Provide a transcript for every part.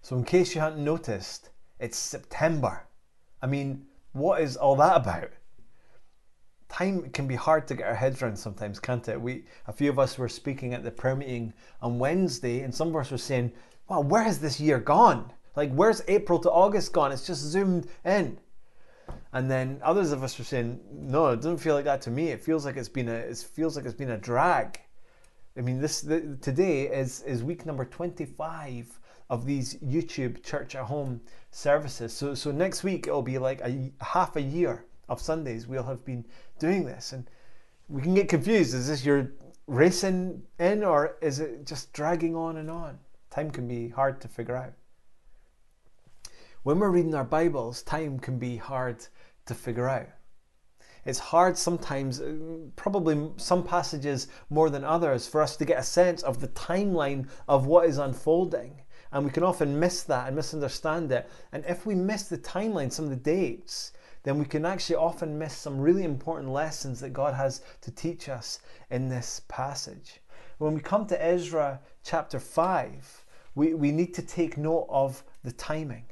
So, in case you hadn't noticed, it's September. I mean, what is all that about? Time can be hard to get our heads around sometimes, can't it? We, a few of us were speaking at the prayer meeting on Wednesday, and some of us were saying, "Wow, where has this year gone? Like, where's April to August gone? It's just zoomed in." And then others of us were saying, "No, it doesn't feel like that to me. It feels like it's been a, it feels like it's been a drag." I mean, this the, today is is week number twenty five of these YouTube church at home services. So so next week it'll be like a half a year of Sundays we'll have been doing this, and we can get confused. Is this your racing in, or is it just dragging on and on? Time can be hard to figure out. When we're reading our Bibles, time can be hard to figure out. It's hard sometimes, uh, probably some passages more than others, for us to get a sense of the timeline of what is unfolding. And we can often miss that and misunderstand it. And if we miss the timeline, some of the dates, then we can actually often miss some really important lessons that God has to teach us in this passage. When we come to Ezra chapter 5, we, we need to take note of the timing.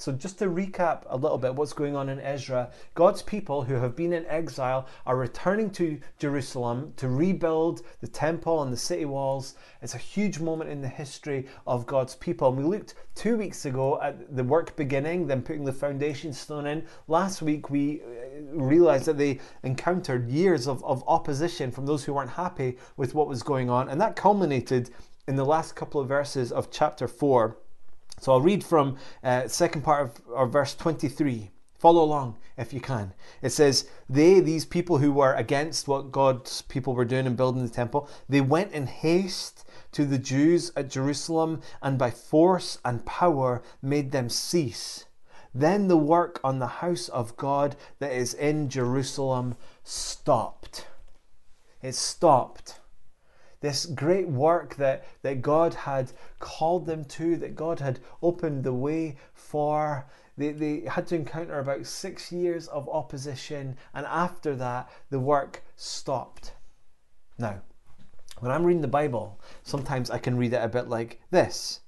So, just to recap a little bit what's going on in Ezra, God's people who have been in exile are returning to Jerusalem to rebuild the temple and the city walls. It's a huge moment in the history of God's people. And we looked two weeks ago at the work beginning, then putting the foundation stone in. Last week, we uh, realized that they encountered years of, of opposition from those who weren't happy with what was going on. And that culminated in the last couple of verses of chapter 4 so I'll read from uh, second part of or verse 23. Follow along if you can. It says, They, these people who were against what God's people were doing in building the temple, they went in haste to the Jews at Jerusalem and by force and power made them cease. Then the work on the house of God that is in Jerusalem stopped. It stopped this great work that, that God had called them to, that God had opened the way for. They, they had to encounter about six years of opposition, and after that, the work stopped. Now, when I'm reading the Bible, sometimes I can read it a bit like this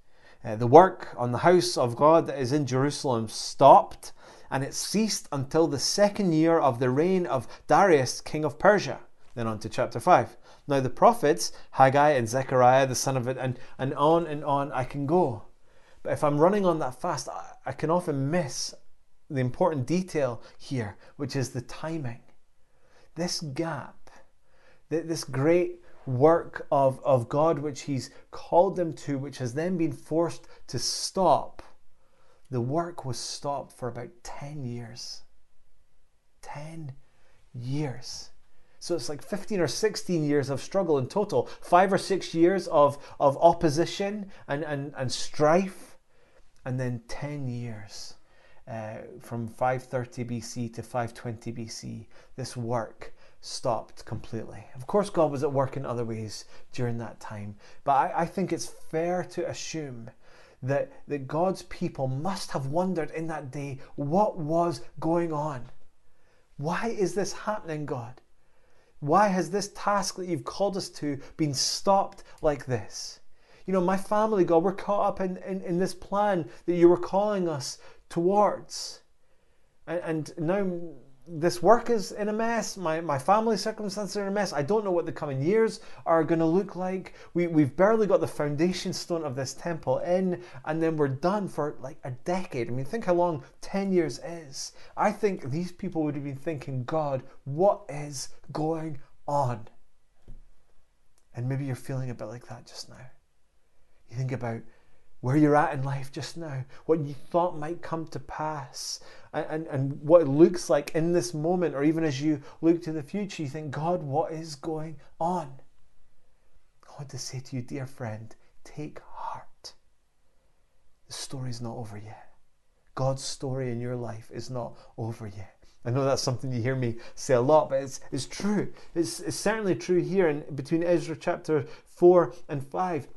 uh, The work on the house of God that is in Jerusalem stopped, and it ceased until the second year of the reign of Darius, king of Persia. Then on to chapter 5. Now, the prophets, Haggai and Zechariah, the son of Iddo, and, and on and on I can go. But if I'm running on that fast, I, I can often miss the important detail here, which is the timing. This gap, this great work of, of God which He's called them to, which has then been forced to stop, the work was stopped for about 10 years. 10 years. So it's like 15 or 16 years of struggle in total, five or six years of, of opposition and, and, and strife, and then 10 years uh, from 530 BC to 520 BC. This work stopped completely. Of course, God was at work in other ways during that time, but I, I think it's fair to assume that, that God's people must have wondered in that day what was going on. Why is this happening, God? Why has this task that you've called us to been stopped like this? You know, my family, God, we're caught up in, in, in this plan that you were calling us towards. And, and now this work is in a mess. My, my family circumstances are in a mess. I don't know what the coming years are going to look like. We, we've barely got the foundation stone of this temple in, and then we're done for like a decade. I mean, think how long 10 years is. I think these people would have been thinking, God, what is going on? And maybe you're feeling a bit like that just now. You think about where you're at in life just now, what you thought might come to pass, and, and, and what it looks like in this moment, or even as you look to the future, you think, God, what is going on? I want to say to you, dear friend, take heart. The story's not over yet. God's story in your life is not over yet. I know that's something you hear me say a lot, but it's, it's true. It's, it's certainly true here in between Ezra chapter 4 and 5.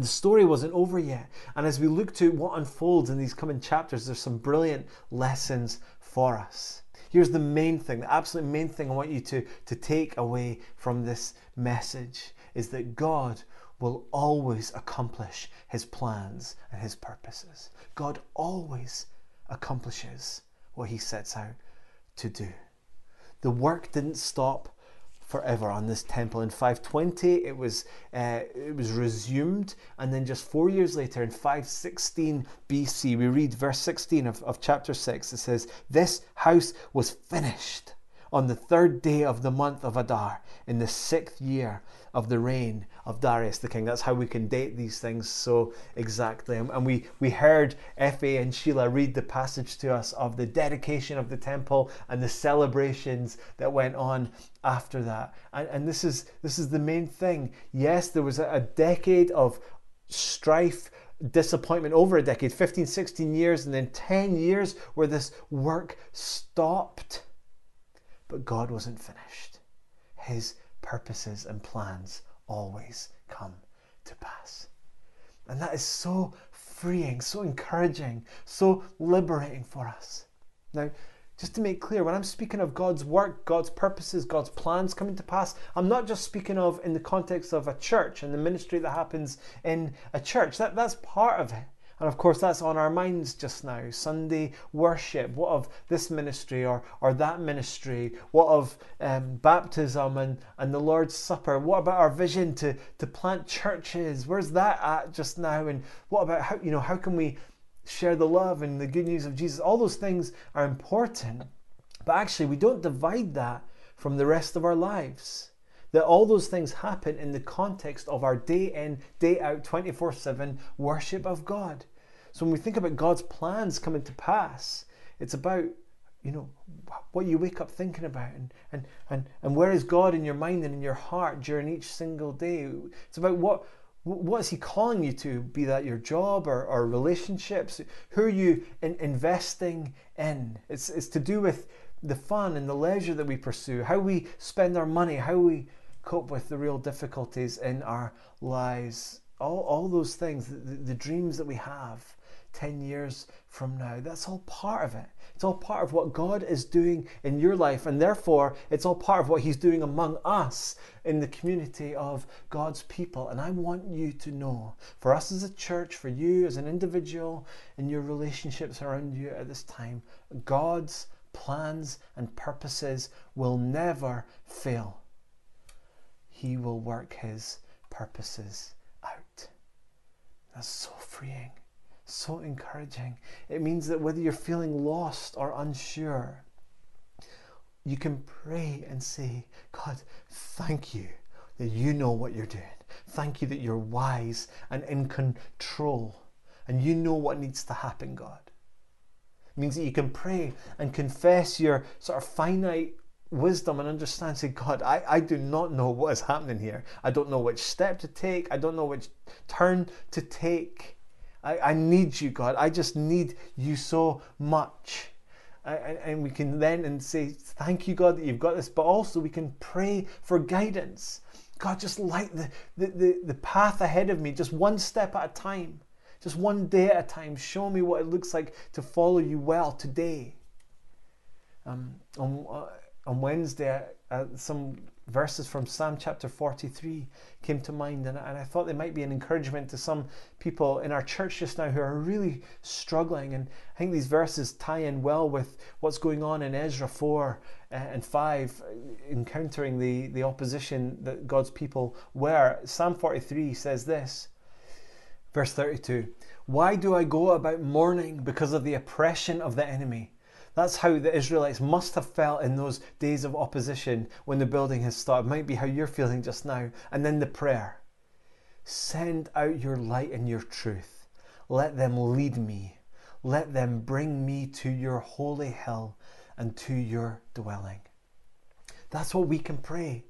The story wasn't over yet. And as we look to what unfolds in these coming chapters, there's some brilliant lessons for us. Here's the main thing, the absolute main thing I want you to, to take away from this message is that God will always accomplish his plans and his purposes. God always accomplishes what he sets out to do. The work didn't stop forever on this temple. In 520, it was uh, it was resumed, and then just four years later, in 516 BC, we read verse 16 of, of chapter 6. It says, "This house was finished." On the third day of the month of Adar, in the sixth year of the reign of Darius the king. That's how we can date these things so exactly. And we, we heard Effie and Sheila read the passage to us of the dedication of the temple and the celebrations that went on after that. And, and this is this is the main thing. Yes, there was a, a decade of strife disappointment over a decade 15 16 years and then 10 years where this work stopped but god wasn't finished his purposes and plans always come to pass. And that is so freeing, so encouraging, so liberating for us. Now, just to make clear, when I'm speaking of God's work, God's purposes, God's plans coming to pass, I'm not just speaking of in the context of a church and the ministry that happens in a church. That, that's part of it. And of course, that's on our minds just now. Sunday worship. What of this ministry or, or that ministry? What of um, baptism and, and the Lord's Supper? What about our vision to, to plant churches? Where's that at just now? And what about how, you know, how can we share the love and the good news of Jesus? All those things are important. But actually, we don't divide that from the rest of our lives that all those things happen in the context of our day in, day out, 24 7 worship of God. So when we think about God's plans coming to pass, it's about you know what you wake up thinking about and, and, and, and where is God in your mind and in your heart during each single day. It's about what what is he calling you to be that your job or, or relationships who are you in, investing in it's, it's to do with the fun and the leisure that we pursue how we spend our money how we cope with the real difficulties in our lives. All, all those things, the, the dreams that we have 10 years from now, that's all part of it. It's all part of what God is doing in your life, and therefore, it's all part of what He's doing among us in the community of God's people. And I want you to know, for us as a church, for you as an individual, in your relationships around you at this time, God's plans and purposes will never fail. He will work His purposes out. That's so freeing, so encouraging. It means that whether you're feeling lost or unsure, you can pray and say, God, thank you that you know what you're doing. Thank you that you're wise and in control and you know what needs to happen, God. It means that you can pray and confess your sort of finite wisdom and understand say god I, I do not know what is happening here. I don't know which step to take. I don't know which turn to take. I, I need you god. I just need you so much. I, and we can then and say thank you god that you've got this but also we can pray for guidance. God just light the, the, the, the path ahead of me just one step at a time. Just one day at a time. Show me what it looks like to follow you well today. Um, um, uh, on Wednesday, uh, some verses from Psalm chapter 43 came to mind, and, and I thought they might be an encouragement to some people in our church just now who are really struggling. And I think these verses tie in well with what's going on in Ezra 4 uh, and 5, encountering the, the opposition that God's people were. Psalm 43 says this, verse 32 Why do I go about mourning because of the oppression of the enemy? That's how the Israelites must have felt in those days of opposition when the building has started. Might be how you're feeling just now. And then the prayer Send out your light and your truth. Let them lead me. Let them bring me to your holy hill and to your dwelling. That's what we can pray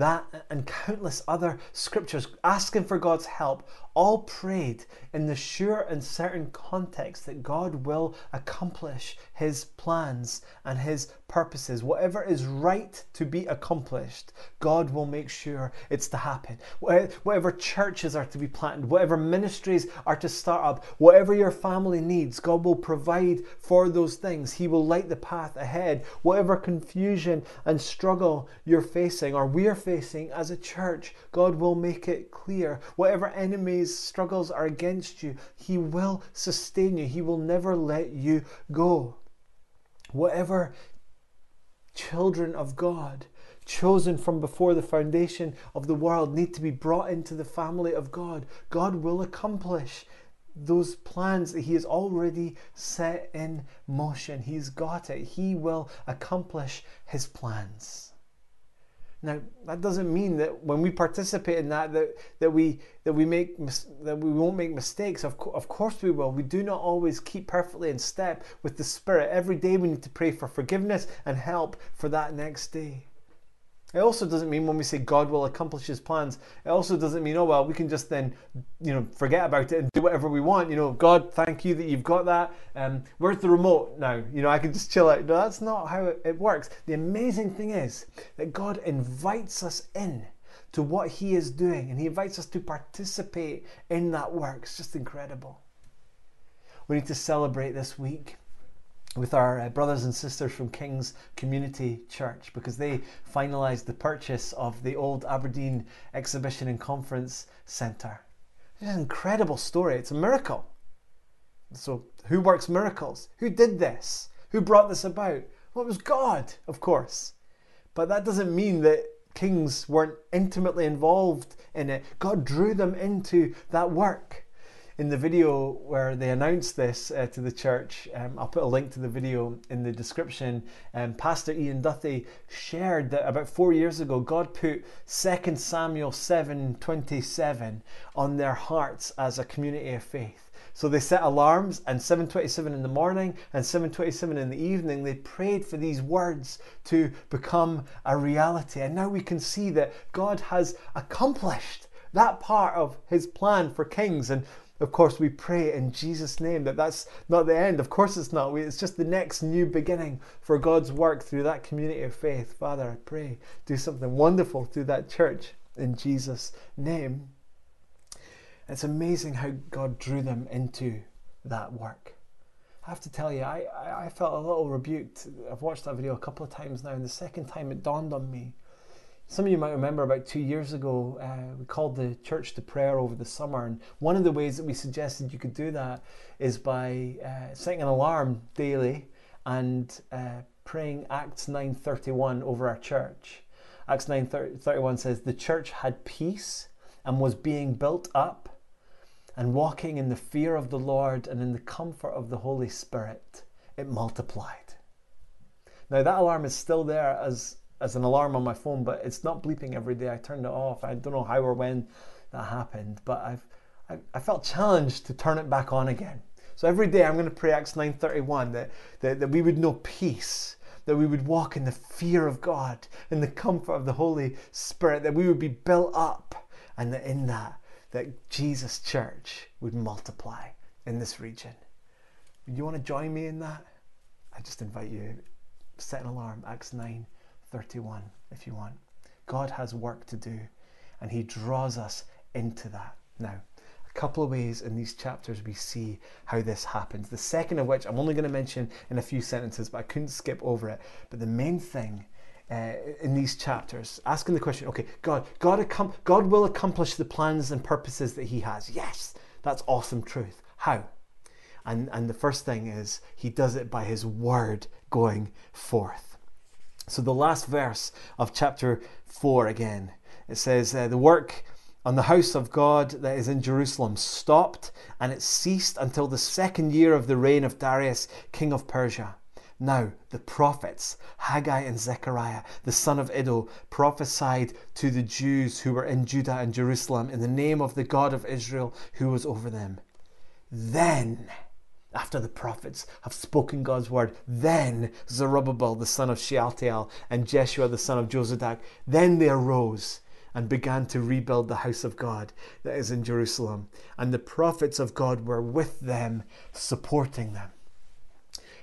that and countless other scriptures asking for God's help, all prayed in the sure and certain context that God will accomplish His plans and His purposes. Whatever is right to be accomplished, God will make sure it's to happen. Whatever churches are to be planted, whatever ministries are to start up, whatever your family needs, God will provide for those things. He will light the path ahead. Whatever confusion and struggle you're facing or we're facing, facing as a church, God will make it clear. Whatever enemies, struggles are against you, He will sustain you. He will never let you go. Whatever children of God, chosen from before the foundation of the world, need to be brought into the family of God, God will accomplish those plans that He has already set in motion. He's got it. He will accomplish His plans. Now that doesn't mean that when we participate in that that, that we that we make that we won't make mistakes. Of, co- of course we will. We do not always keep perfectly in step with the Spirit. Every day we need to pray for forgiveness and help for that next day. It also doesn't mean when we say God will accomplish his plans, it also doesn't mean, oh, well, we can just then, you know, forget about it and do whatever we want. You know, God, thank you that you've got that. Um, where's the remote now? You know, I can just chill out. No, that's not how it, it works. The amazing thing is that God invites us in to what he is doing and he invites us to participate in that work. It's just incredible. We need to celebrate this week with our uh, brothers and sisters from King's Community Church because they finalised the purchase of the old Aberdeen Exhibition and Conference Centre. It's an incredible story. It's a miracle. So, who works miracles? Who did this? Who brought this about? Well, it was God, of course. But that doesn't mean that kings weren't intimately involved in it. God drew them into that work in the video where they announced this uh, to the church, um, I'll put a link to the video in the description. Um, Pastor Ian Duthie shared that about four years ago, God put 2 Samuel 7:27 on their hearts as a community of faith. So they set alarms, and 7:27 in the morning and 7:27 in the evening, they prayed for these words to become a reality. And now we can see that God has accomplished that part of His plan for kings and of course, we pray in Jesus' name that that's not the end. Of course, it's not. It's just the next new beginning for God's work through that community of faith. Father, I pray, do something wonderful through that church in Jesus' name. It's amazing how God drew them into that work. I have to tell you, I, I, felt a little rebuked. I've watched that video a couple of times now, and the second time it dawned on me some of you might remember about two years ago, uh, we called the church to prayer over the summer, and one of the ways that we suggested you could do that is by uh, setting an alarm daily and uh, praying Acts 9:31 over our church. Acts 9:31 says the church had peace and was being built up and walking in the fear of the Lord and in the comfort of the Holy Spirit. It multiplied. Now that alarm is still there as as an alarm on my phone, but it's not bleeping every day. I turned it off. I don't know how or when that happened, but I've I, I felt challenged to turn it back on again. So every day I'm going to pray Acts 9:31 that, that that we would know peace, that we would walk in the fear of God, in the comfort of the Holy Spirit, that we would be built up, and that in that that Jesus Church would multiply in this region. Do you want to join me in that? I just invite you. Set an alarm, Acts 9 31 if you want. God has work to do and He draws us into that. Now, a couple of ways in these chapters we see how this happens. The second of which I'm only going to mention in a few sentences, but I couldn't skip over it. But the main thing uh, in these chapters, asking the question, okay, God, God, God will accomplish the plans and purposes that He has. Yes, that's awesome truth. How? And, and the first thing is He does it by His word going forth. So, the last verse of chapter 4 again, it says, uh, The work on the house of God that is in Jerusalem stopped, and it ceased until the second year of the reign of Darius, king of Persia. Now, the prophets, Haggai and Zechariah, the son of Iddo, prophesied to the Jews who were in Judah and Jerusalem in the name of the God of Israel who was over them. Then, after the prophets have spoken God's word, then Zerubbabel the son of Shealtiel and Jeshua the son of Jozadak, then they arose and began to rebuild the house of God that is in Jerusalem. And the prophets of God were with them, supporting them.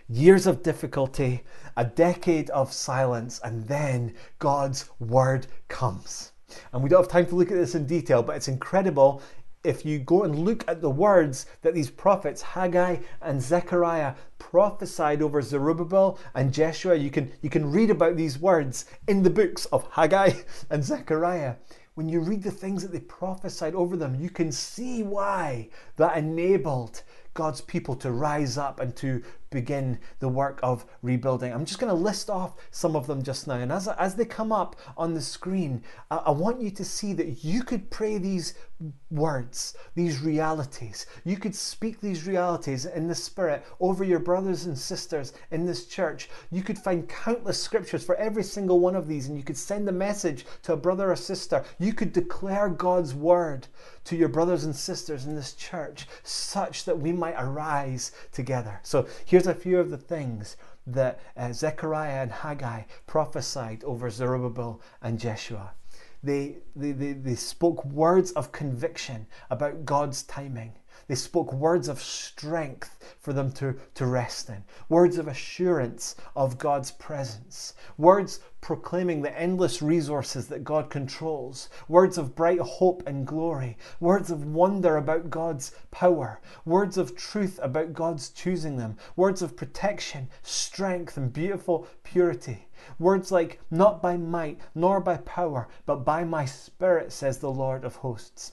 Years of difficulty, a decade of silence, and then God's word comes. And we don't have time to look at this in detail, but it's incredible if you go and look at the words that these prophets, Haggai and Zechariah, prophesied over Zerubbabel and Jeshua, you can, you can read about these words in the books of Haggai and Zechariah. When you read the things that they prophesied over them, you can see why that enabled God's people to rise up and to begin the work of rebuilding. I'm just going to list off some of them just now. And as, as they come up on the screen, I, I want you to see that you could pray these words, these realities. You could speak these realities in the Spirit over your brothers and sisters in this church. You could find countless scriptures for every single one of these, and you could send a message to a brother or sister. You could declare God's word to your brothers and sisters in this church such that we might arise together. So here's a few of the things that uh, Zechariah and Haggai prophesied over Zerubbabel and Jeshua. They, they, they, they spoke words of conviction about God's timing. They spoke words of strength for them to, to rest in, words of assurance of God's presence, words proclaiming the endless resources that God controls, words of bright hope and glory, words of wonder about God's power, words of truth about God's choosing them, words of protection, strength, and beautiful purity. Words like, not by might nor by power, but by my spirit, says the Lord of hosts.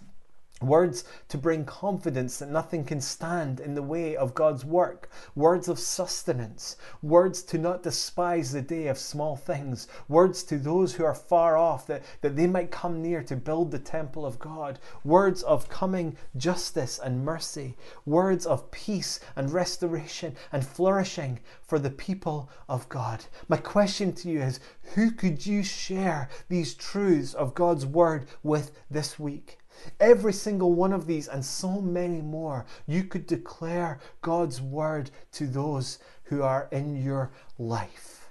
Words to bring confidence that nothing can stand in the way of God's work. Words of sustenance. Words to not despise the day of small things. Words to those who are far off that, that they might come near to build the temple of God. Words of coming justice and mercy. Words of peace and restoration and flourishing for the people of God. My question to you is who could you share these truths of God's word with this week? Every single one of these and so many more, you could declare God's word to those who are in your life.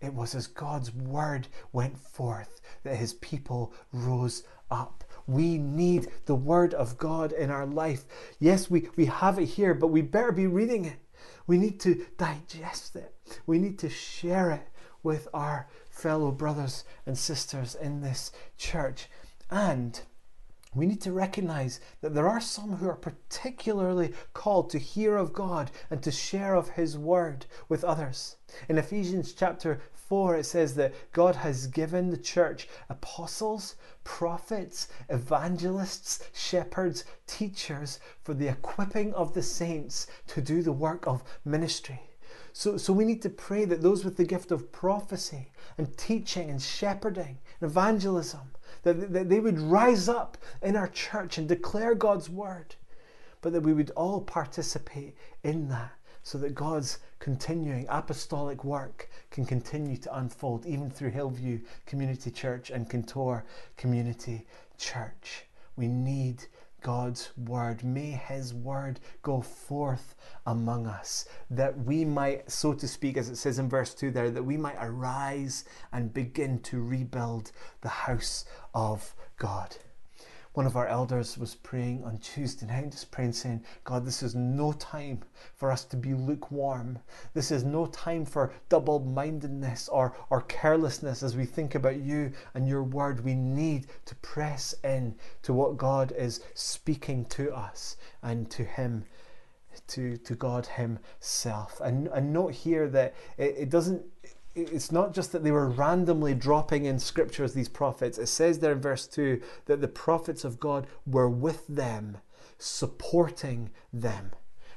It was as God's word went forth that his people rose up. We need the word of God in our life. Yes, we, we have it here, but we better be reading it. We need to digest it. We need to share it with our fellow brothers and sisters in this church. And we need to recognize that there are some who are particularly called to hear of God and to share of His word with others. In Ephesians chapter 4, it says that God has given the church apostles, prophets, evangelists, shepherds, teachers for the equipping of the saints to do the work of ministry. So, so we need to pray that those with the gift of prophecy and teaching and shepherding and evangelism that, that they would rise up in our church and declare God's word, but that we would all participate in that so that God's continuing apostolic work can continue to unfold even through Hillview Community Church and Kintore Community Church. We need God's word. May his word go forth among us that we might, so to speak, as it says in verse 2 there, that we might arise and begin to rebuild the house of God one of our elders was praying on Tuesday night, just praying, saying, God, this is no time for us to be lukewarm. This is no time for double mindedness or, or carelessness as we think about you and your word. We need to press in to what God is speaking to us and to Him. To, to God Himself. And, and note here that it, it doesn't it's not just that they were randomly dropping in scriptures, these prophets. It says there in verse 2 that the prophets of God were with them, supporting them.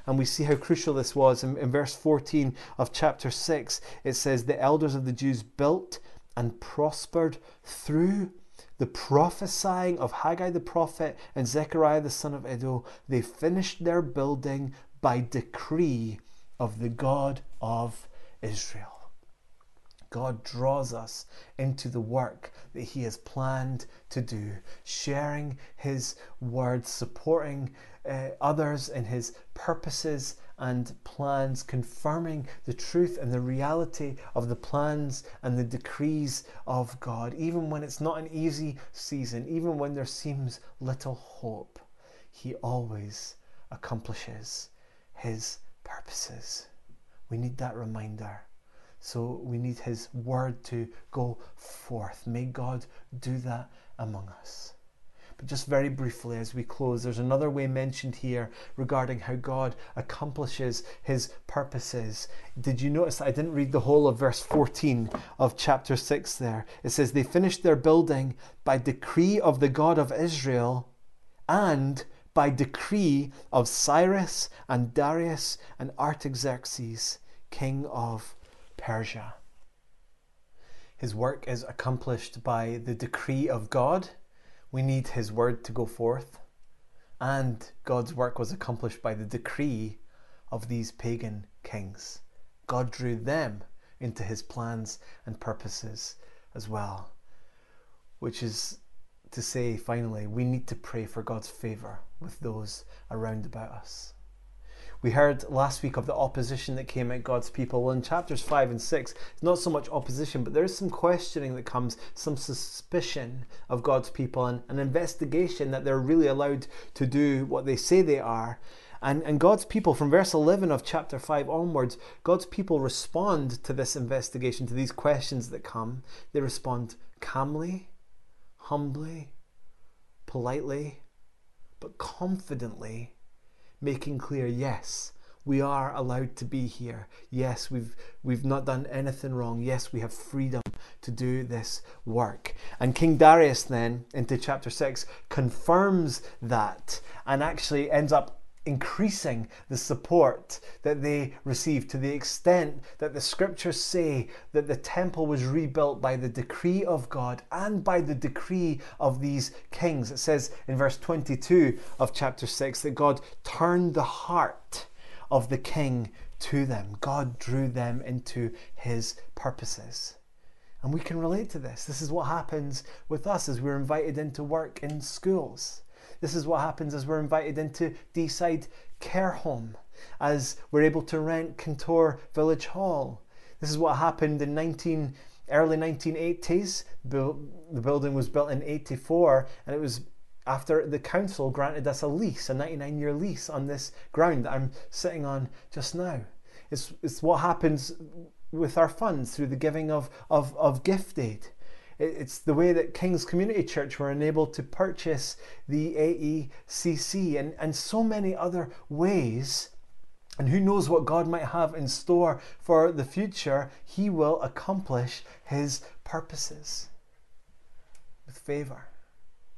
And we see how crucial this was. In, in verse 14 of chapter 6, it says, The elders of the Jews built and prospered through the prophesying of Haggai the prophet and Zechariah the son of Iddo. They finished their building by decree of the God of Israel. God draws us into the work that He has planned to do, sharing His word, supporting uh, others in His purposes and plans, confirming the truth and the reality of the plans and the decrees of God, even when it's not an easy season, even when there seems little hope. He always accomplishes His purposes. We need that reminder. So we need His word to go forth. May God do that among us. But just very briefly as we close, there's another way mentioned here regarding how God accomplishes his purposes. Did you notice I didn't read the whole of verse 14 of chapter 6 there? It says, They finished their building by decree of the God of Israel and by decree of Cyrus and Darius and Artaxerxes, king of Persia. His work is accomplished by the decree of God. We need His word to go forth. And God's work was accomplished by the decree of these pagan kings. God drew them into His plans and purposes as well, which is to say, finally, we need to pray for God's favour with those around about us. We heard last week of the opposition that came at God's people. Well, in chapters 5 and 6, it's not so much opposition, but there is some questioning that comes, some suspicion of God's people, and an investigation that they're really allowed to do what they say they are. And, and God's people, from verse 11 of chapter 5 onwards, God's people respond to this investigation, to these questions that come. They respond calmly, humbly, politely, but confidently, making clear yes, we are allowed to be here. Yes, we've we've not done anything wrong. Yes, we have freedom to do this work. And King Darius then into chapter 6 confirms that and actually ends up increasing the support that they received to the extent that the scriptures say that the temple was rebuilt by the decree of God and by the decree of these kings. It says in verse 22 of chapter 6 that God turned the heart of the king to them, God drew them into his purposes. And we can relate to this. This is what happens with us as we're invited into work in schools. This is what happens as we're invited into Deeside Care Home, as we're able to rent Kintore Village Hall. This is what happened in 19, early 1980s. The building was built in 84 and it was after the council granted us a lease, a 99 year lease on this ground that I'm sitting on just now. It's, it's what happens with our funds through the giving of, of, of gift aid. It's the way that King's Community Church were enabled to purchase the AECC and, and so many other ways. And who knows what God might have in store for the future? He will accomplish His purposes with favor.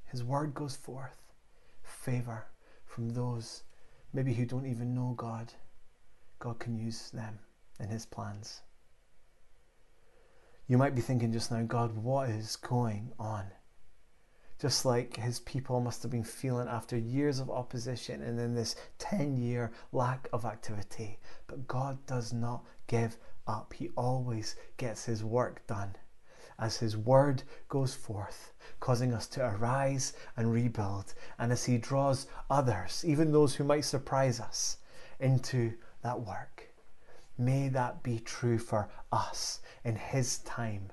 His word goes forth. Favor from those maybe who don't even know God. God can use them in His plans. You might be thinking just now, God, what is going on? Just like his people must have been feeling after years of opposition and then this 10 year lack of activity. But God does not give up, He always gets His work done as His word goes forth, causing us to arise and rebuild, and as He draws others, even those who might surprise us, into that work. May that be true for us in His time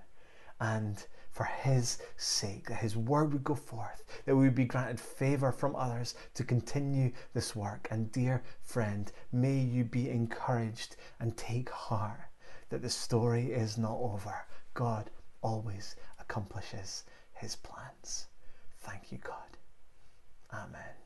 and for His sake, that His word would go forth, that we would be granted favour from others to continue this work. And dear friend, may you be encouraged and take heart that the story is not over. God always accomplishes His plans. Thank you, God. Amen.